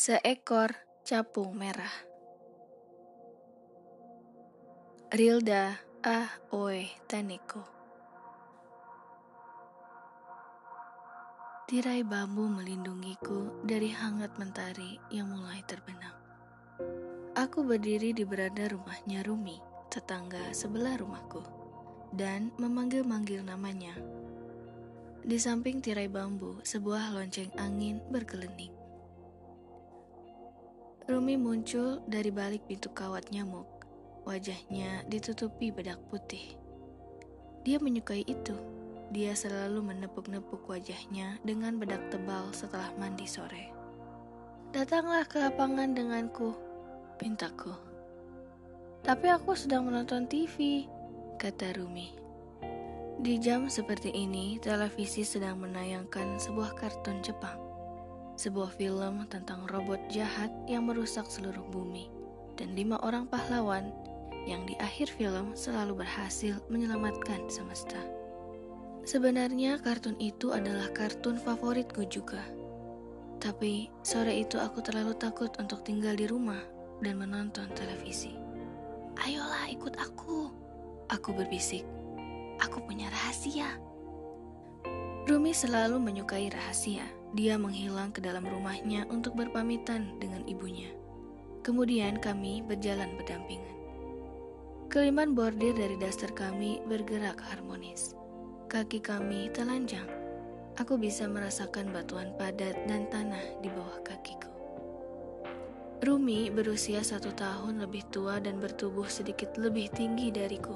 Seekor capung merah. Rilda Ah Oe Taneko. Tirai bambu melindungiku dari hangat mentari yang mulai terbenam. Aku berdiri di beranda rumahnya Rumi, tetangga sebelah rumahku, dan memanggil-manggil namanya. Di samping tirai bambu, sebuah lonceng angin bergelending. Rumi muncul dari balik pintu kawat nyamuk. Wajahnya ditutupi bedak putih. Dia menyukai itu. Dia selalu menepuk-nepuk wajahnya dengan bedak tebal setelah mandi sore. Datanglah ke lapangan denganku, pintaku. Tapi aku sedang menonton TV, kata Rumi. Di jam seperti ini, televisi sedang menayangkan sebuah kartun Jepang. Sebuah film tentang robot jahat yang merusak seluruh bumi dan lima orang pahlawan yang di akhir film selalu berhasil menyelamatkan semesta. Sebenarnya kartun itu adalah kartun favoritku juga. Tapi sore itu aku terlalu takut untuk tinggal di rumah dan menonton televisi. Ayolah ikut aku, aku berbisik. Aku punya rahasia. Rumi selalu menyukai rahasia. Dia menghilang ke dalam rumahnya untuk berpamitan dengan ibunya. Kemudian kami berjalan berdampingan. Keliman bordir dari daster kami bergerak harmonis. Kaki kami telanjang. Aku bisa merasakan batuan padat dan tanah di bawah kakiku. Rumi berusia satu tahun lebih tua dan bertubuh sedikit lebih tinggi dariku.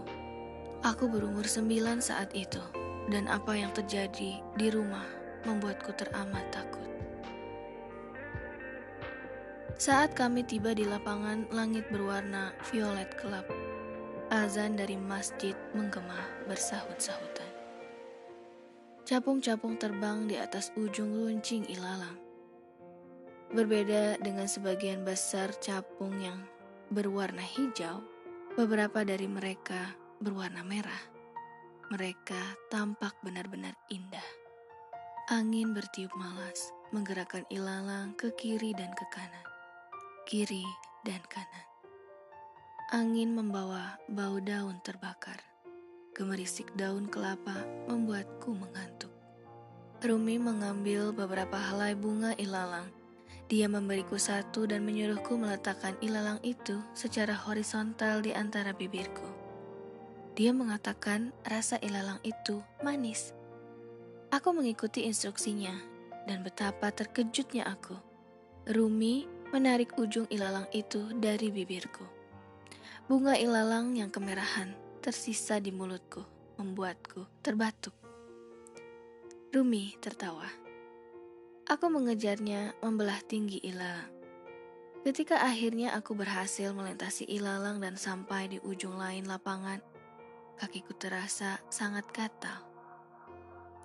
Aku berumur sembilan saat itu, dan apa yang terjadi di rumah membuatku teramat takut. Saat kami tiba di lapangan, langit berwarna violet gelap. Azan dari masjid menggema bersahut-sahutan. Capung-capung terbang di atas ujung luncing ilalang. Berbeda dengan sebagian besar capung yang berwarna hijau, beberapa dari mereka berwarna merah. Mereka tampak benar-benar indah. Angin bertiup malas, menggerakkan ilalang ke kiri dan ke kanan. Kiri dan kanan. Angin membawa bau daun terbakar. Gemerisik daun kelapa membuatku mengantuk. Rumi mengambil beberapa helai bunga ilalang. Dia memberiku satu dan menyuruhku meletakkan ilalang itu secara horizontal di antara bibirku. Dia mengatakan rasa ilalang itu manis. Aku mengikuti instruksinya dan betapa terkejutnya aku. Rumi menarik ujung ilalang itu dari bibirku. Bunga ilalang yang kemerahan tersisa di mulutku, membuatku terbatuk. Rumi tertawa. Aku mengejarnya membelah tinggi ilalang. Ketika akhirnya aku berhasil melintasi ilalang dan sampai di ujung lain lapangan, kakiku terasa sangat gatal.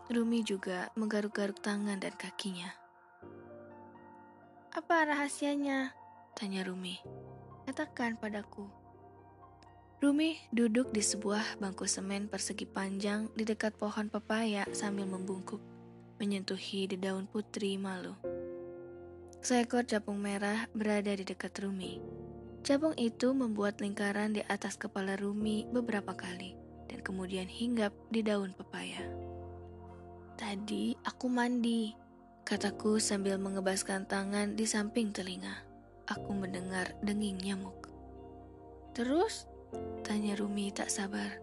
Rumi juga menggaruk-garuk tangan dan kakinya. Apa rahasianya? Tanya Rumi. Katakan padaku. Rumi duduk di sebuah bangku semen persegi panjang di dekat pohon pepaya sambil membungkuk, menyentuhi daun putri malu. Seekor capung merah berada di dekat Rumi. Capung itu membuat lingkaran di atas kepala Rumi beberapa kali dan kemudian hinggap di daun pepaya. Tadi aku mandi, kataku sambil mengebaskan tangan di samping telinga. Aku mendengar denging nyamuk. Terus Tanya Rumi tak sabar.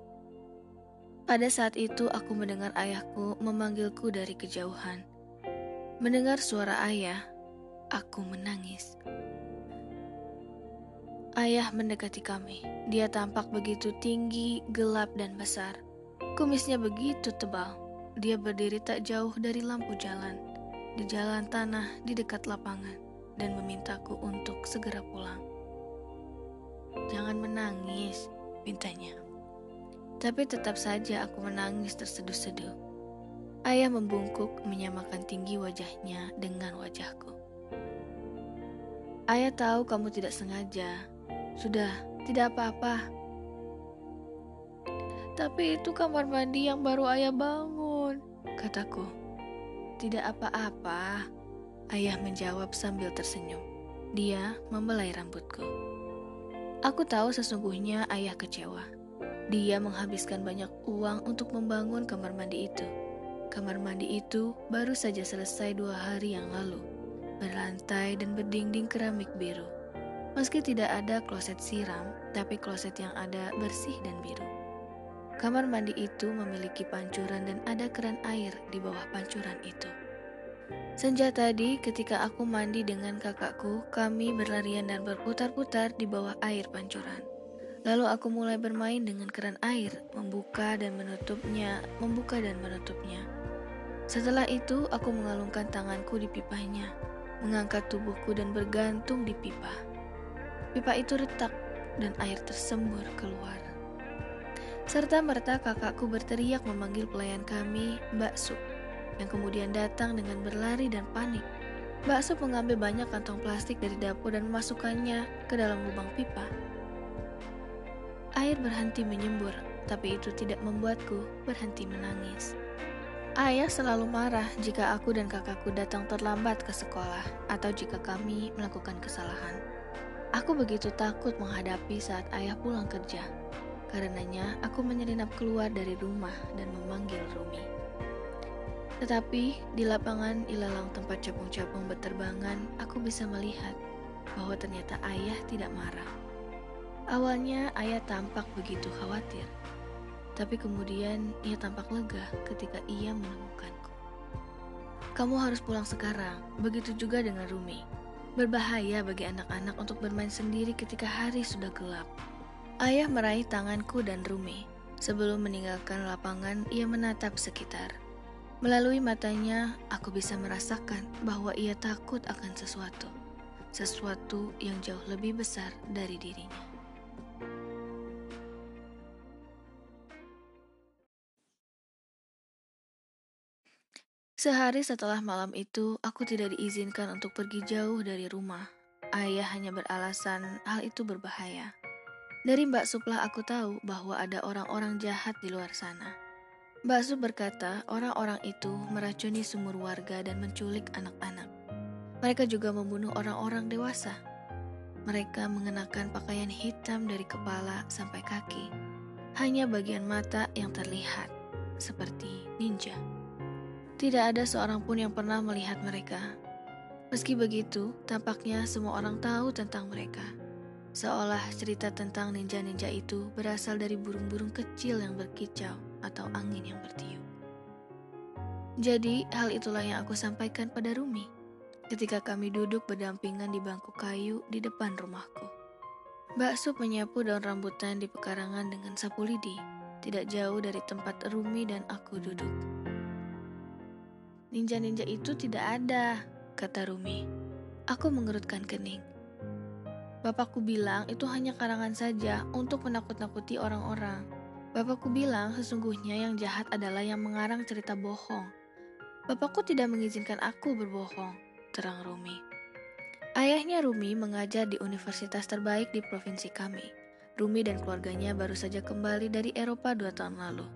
Pada saat itu aku mendengar ayahku memanggilku dari kejauhan. Mendengar suara ayah, aku menangis. Ayah mendekati kami. Dia tampak begitu tinggi, gelap, dan besar. Kumisnya begitu tebal. Dia berdiri tak jauh dari lampu jalan, di jalan tanah di dekat lapangan, dan memintaku untuk segera pulang. Jangan menangis, mintanya. Tapi tetap saja aku menangis terseduh-seduh. Ayah membungkuk menyamakan tinggi wajahnya dengan wajahku. Ayah tahu kamu tidak sengaja. Sudah, tidak apa-apa. Tapi itu kamar mandi yang baru ayah bangun, kataku. Tidak apa-apa, ayah menjawab sambil tersenyum. Dia membelai rambutku. Aku tahu sesungguhnya ayah kecewa. Dia menghabiskan banyak uang untuk membangun kamar mandi itu. Kamar mandi itu baru saja selesai dua hari yang lalu, berlantai dan berdinding keramik biru. Meski tidak ada kloset siram, tapi kloset yang ada bersih dan biru. Kamar mandi itu memiliki pancuran dan ada keran air di bawah pancuran itu. Senja tadi ketika aku mandi dengan kakakku, kami berlarian dan berputar-putar di bawah air pancuran. Lalu aku mulai bermain dengan keran air, membuka dan menutupnya, membuka dan menutupnya. Setelah itu, aku mengalungkan tanganku di pipanya, mengangkat tubuhku dan bergantung di pipa. Pipa itu retak dan air tersembur keluar. Serta merta kakakku berteriak memanggil pelayan kami, Mbak Sup, yang kemudian datang dengan berlari dan panik. Mbak Sup mengambil banyak kantong plastik dari dapur dan memasukkannya ke dalam lubang pipa. Air berhenti menyembur, tapi itu tidak membuatku berhenti menangis. Ayah selalu marah jika aku dan kakakku datang terlambat ke sekolah atau jika kami melakukan kesalahan. Aku begitu takut menghadapi saat ayah pulang kerja. Karenanya, aku menyelinap keluar dari rumah dan memanggil Rumi. Tetapi di lapangan ilalang tempat capung-capung berterbangan, aku bisa melihat bahwa ternyata ayah tidak marah. Awalnya ayah tampak begitu khawatir, tapi kemudian ia tampak lega ketika ia menemukanku. Kamu harus pulang sekarang, begitu juga dengan Rumi. Berbahaya bagi anak-anak untuk bermain sendiri ketika hari sudah gelap. Ayah meraih tanganku dan Rumi. Sebelum meninggalkan lapangan, ia menatap sekitar. Melalui matanya, aku bisa merasakan bahwa ia takut akan sesuatu, sesuatu yang jauh lebih besar dari dirinya. Sehari setelah malam itu, aku tidak diizinkan untuk pergi jauh dari rumah. Ayah hanya beralasan hal itu berbahaya. Dari Mbak Suplah aku tahu bahwa ada orang-orang jahat di luar sana. Mbak Sup berkata orang-orang itu meracuni sumur warga dan menculik anak-anak. Mereka juga membunuh orang-orang dewasa. Mereka mengenakan pakaian hitam dari kepala sampai kaki. Hanya bagian mata yang terlihat, seperti ninja. Tidak ada seorang pun yang pernah melihat mereka. Meski begitu, tampaknya semua orang tahu tentang mereka. Seolah cerita tentang ninja-ninja itu berasal dari burung-burung kecil yang berkicau atau angin yang bertiup. Jadi, hal itulah yang aku sampaikan pada Rumi ketika kami duduk berdampingan di bangku kayu di depan rumahku. Bakso menyapu daun rambutan di pekarangan dengan sapu lidi, tidak jauh dari tempat Rumi dan aku duduk. Ninja-ninja itu tidak ada, kata Rumi. Aku mengerutkan kening. Bapakku bilang itu hanya karangan saja untuk menakut-nakuti orang-orang. Bapakku bilang sesungguhnya yang jahat adalah yang mengarang cerita bohong. Bapakku tidak mengizinkan aku berbohong, terang Rumi. Ayahnya Rumi mengajar di universitas terbaik di provinsi kami. Rumi dan keluarganya baru saja kembali dari Eropa dua tahun lalu.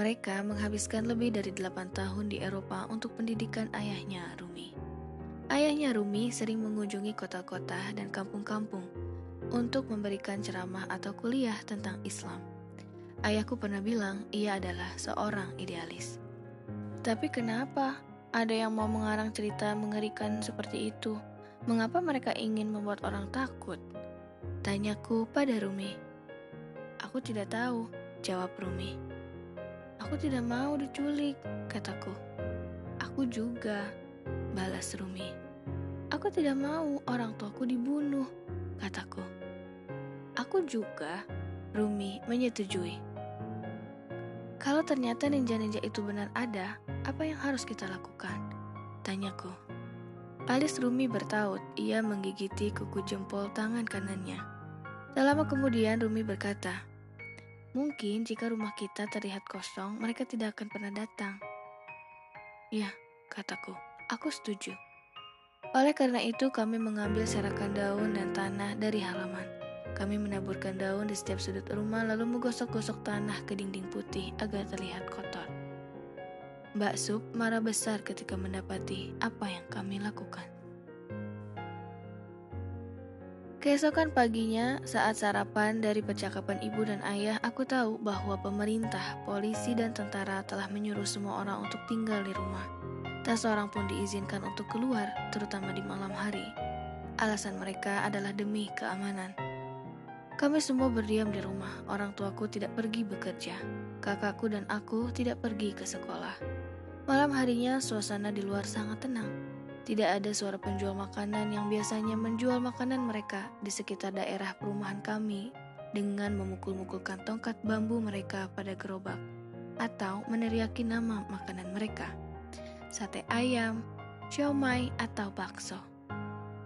Mereka menghabiskan lebih dari delapan tahun di Eropa untuk pendidikan ayahnya Rumi. Ayahnya Rumi sering mengunjungi kota-kota dan kampung-kampung untuk memberikan ceramah atau kuliah tentang Islam. Ayahku pernah bilang ia adalah seorang idealis. Tapi kenapa ada yang mau mengarang cerita mengerikan seperti itu? Mengapa mereka ingin membuat orang takut? Tanyaku pada Rumi. Aku tidak tahu, jawab Rumi. Aku tidak mau diculik, kataku. Aku juga, balas Rumi. Aku tidak mau orang tuaku dibunuh, kataku. Aku juga, Rumi menyetujui. Kalau ternyata ninja-ninja itu benar ada, apa yang harus kita lakukan? Tanyaku. Alis Rumi bertaut, ia menggigiti kuku jempol tangan kanannya. Tak lama kemudian Rumi berkata, Mungkin jika rumah kita terlihat kosong, mereka tidak akan pernah datang. Ya, kataku. Aku setuju. Oleh karena itu, kami mengambil serakan daun dan tanah dari halaman. Kami menaburkan daun di setiap sudut rumah, lalu menggosok-gosok tanah ke dinding putih agar terlihat kotor. Mbak Sup marah besar ketika mendapati apa yang kami lakukan. Keesokan paginya, saat sarapan dari percakapan ibu dan ayah, aku tahu bahwa pemerintah, polisi, dan tentara telah menyuruh semua orang untuk tinggal di rumah. Tak seorang pun diizinkan untuk keluar, terutama di malam hari. Alasan mereka adalah demi keamanan. Kami semua berdiam di rumah. Orang tuaku tidak pergi bekerja. Kakakku dan aku tidak pergi ke sekolah. Malam harinya, suasana di luar sangat tenang. Tidak ada suara penjual makanan yang biasanya menjual makanan mereka di sekitar daerah perumahan kami dengan memukul-mukulkan tongkat bambu mereka pada gerobak atau meneriaki nama makanan mereka. Sate ayam, siomay, atau bakso.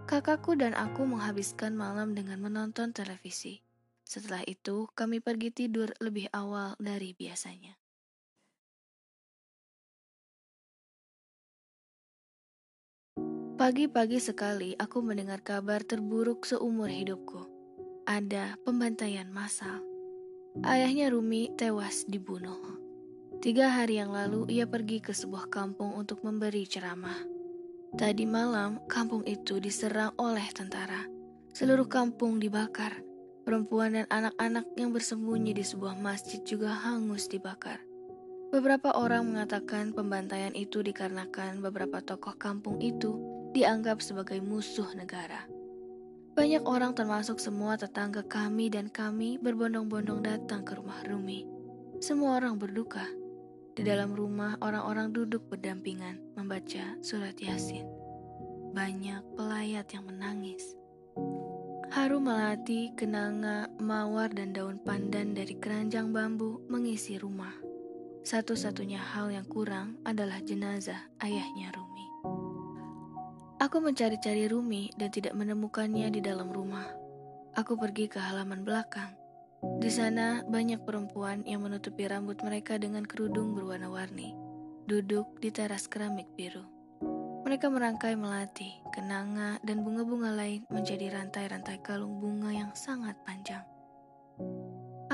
Kakakku dan aku menghabiskan malam dengan menonton televisi. Setelah itu, kami pergi tidur lebih awal dari biasanya. Pagi-pagi sekali aku mendengar kabar terburuk seumur hidupku. Ada pembantaian massal. Ayahnya Rumi tewas dibunuh. Tiga hari yang lalu ia pergi ke sebuah kampung untuk memberi ceramah. Tadi malam kampung itu diserang oleh tentara. Seluruh kampung dibakar. Perempuan dan anak-anak yang bersembunyi di sebuah masjid juga hangus dibakar. Beberapa orang mengatakan pembantaian itu dikarenakan beberapa tokoh kampung itu dianggap sebagai musuh negara. Banyak orang termasuk semua tetangga kami dan kami berbondong-bondong datang ke rumah Rumi. Semua orang berduka. Di dalam rumah orang-orang duduk berdampingan membaca surat Yasin. Banyak pelayat yang menangis. Harum melati, kenanga, mawar, dan daun pandan dari keranjang bambu mengisi rumah. Satu-satunya hal yang kurang adalah jenazah ayahnya Rumi. Aku mencari-cari Rumi dan tidak menemukannya di dalam rumah. Aku pergi ke halaman belakang. Di sana banyak perempuan yang menutupi rambut mereka dengan kerudung berwarna-warni, duduk di teras keramik biru. Mereka merangkai melati, kenanga, dan bunga-bunga lain menjadi rantai-rantai kalung bunga yang sangat panjang.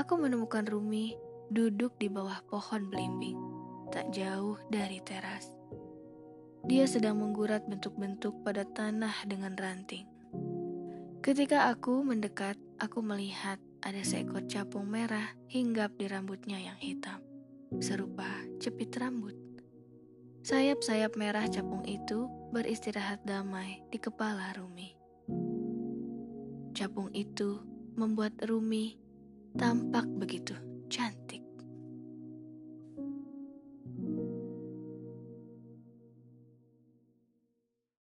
Aku menemukan Rumi duduk di bawah pohon belimbing, tak jauh dari teras. Dia sedang menggurat bentuk-bentuk pada tanah dengan ranting. Ketika aku mendekat, aku melihat ada seekor capung merah hinggap di rambutnya yang hitam, serupa cepit rambut. Sayap-sayap merah capung itu beristirahat damai di kepala Rumi. Capung itu membuat Rumi tampak begitu cantik.